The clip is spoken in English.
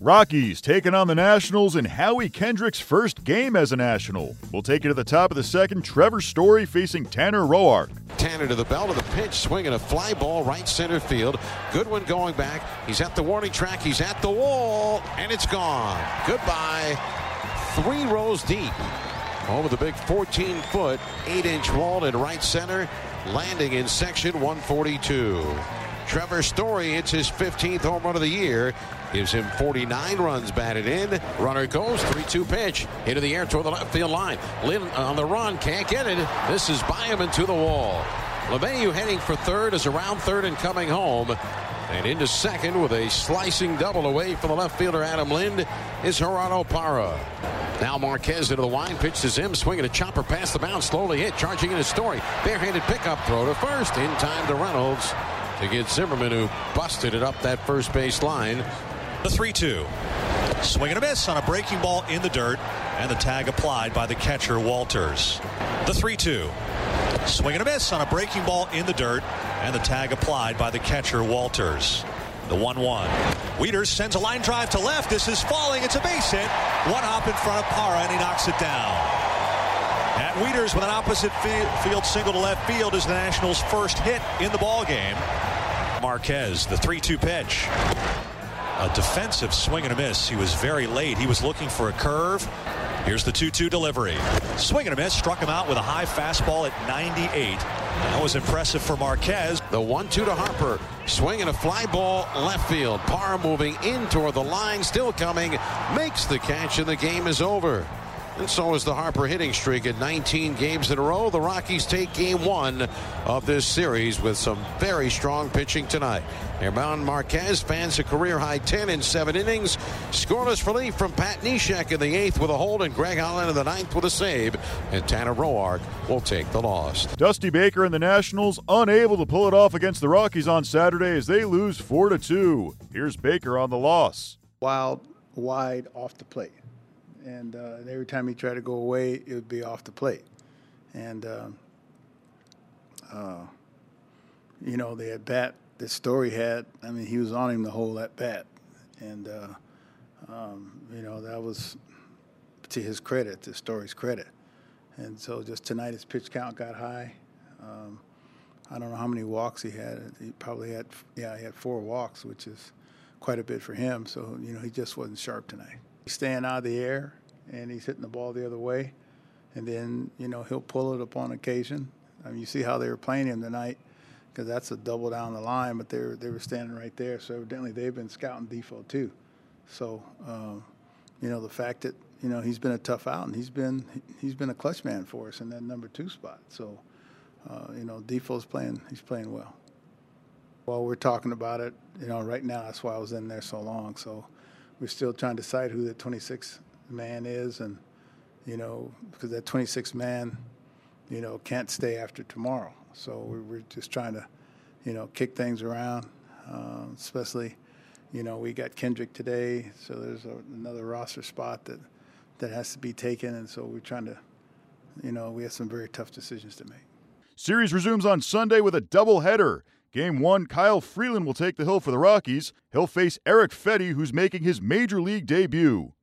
Rockies taking on the Nationals in Howie Kendrick's first game as a National. We'll take it to the top of the second. Trevor Story facing Tanner Roark. Tanner to the belt of the pitch, swinging a fly ball right center field. Goodwin going back. He's at the warning track. He's at the wall, and it's gone. Goodbye. Three rows deep. Over the big 14 foot, 8 inch wall in right center, landing in section 142. Trevor Story hits his 15th home run of the year. Gives him 49 runs batted in. Runner goes 3 2 pitch. Into the air toward the left field line. Lind on the run. Can't get it. This is by him into the wall. LeMahieu heading for third is around third and coming home. And into second with a slicing double away from the left fielder Adam Lind is Gerardo Parra. Now Marquez into the wide pitch to Zim, swinging a chopper past the mound, slowly hit, charging in his story. Barehanded pickup throw to first, in time to Reynolds to get Zimmerman, who busted it up that first base line. The 3 2. Swing and a miss on a breaking ball in the dirt, and the tag applied by the catcher Wieters. The 3 2. Swing and a miss on a breaking ball in the dirt, and the tag applied by the catcher Wieters. The 1 1. Wieters sends a line drive to left. This is falling. It's a base hit. One hop in front of Parra, and he knocks it down. Matt Wieters with an opposite field single to left field is the Nationals' first hit in the ball game. Marquez, the 3 2 pitch. A defensive swing and a miss. He was very late. He was looking for a curve. Here's the 2 2 delivery. Swing and a miss. Struck him out with a high fastball at 98. That was impressive for Marquez. The 1 2 to Harper. Swinging a fly ball left field. Parra moving in toward the line. Still coming. Makes the catch, and the game is over. And so is the Harper hitting streak at 19 games in a row. The Rockies take game one of this series with some very strong pitching tonight. German Marquez fans a career high 10 in seven innings. Scoreless relief from Pat Neshek in the eighth with a hold, and Greg Holland in the ninth with a save. And Tanner Roark will take the loss. Dusty Baker and the Nationals unable to pull it off against the Rockies on Saturday as they lose 4 to 2. Here's Baker on the loss. Wild, wide off the plate and uh, every time he tried to go away, it would be off the plate. And uh, uh, you know, the at bat that Story had, I mean, he was on him the whole at bat, and uh, um, you know that was to his credit, to Story's credit. And so just tonight, his pitch count got high. Um, I don't know how many walks he had. He probably had, yeah, he had four walks, which is quite a bit for him. So you know, he just wasn't sharp tonight. He's staying out of the air and he's hitting the ball the other way. And then, you know, he'll pull it up on occasion. I mean, you see how they were playing him tonight because that's a double down the line, but they were, they were standing right there. So evidently they've been scouting Difo too. So, um, you know, the fact that, you know, he's been a tough out and he's been, he's been a clutch man for us in that number two spot. So, uh, you know, Difo's playing, he's playing well. While we're talking about it, you know, right now, that's why I was in there so long. So we're still trying to decide who the 26 man is, and you know, because that 26 man, you know, can't stay after tomorrow. So we're just trying to, you know, kick things around, uh, especially, you know, we got Kendrick today, so there's a, another roster spot that that has to be taken, and so we're trying to, you know, we have some very tough decisions to make. Series resumes on Sunday with a doubleheader. Game one, Kyle Freeland will take the hill for the Rockies. He'll face Eric Fedde, who's making his major league debut.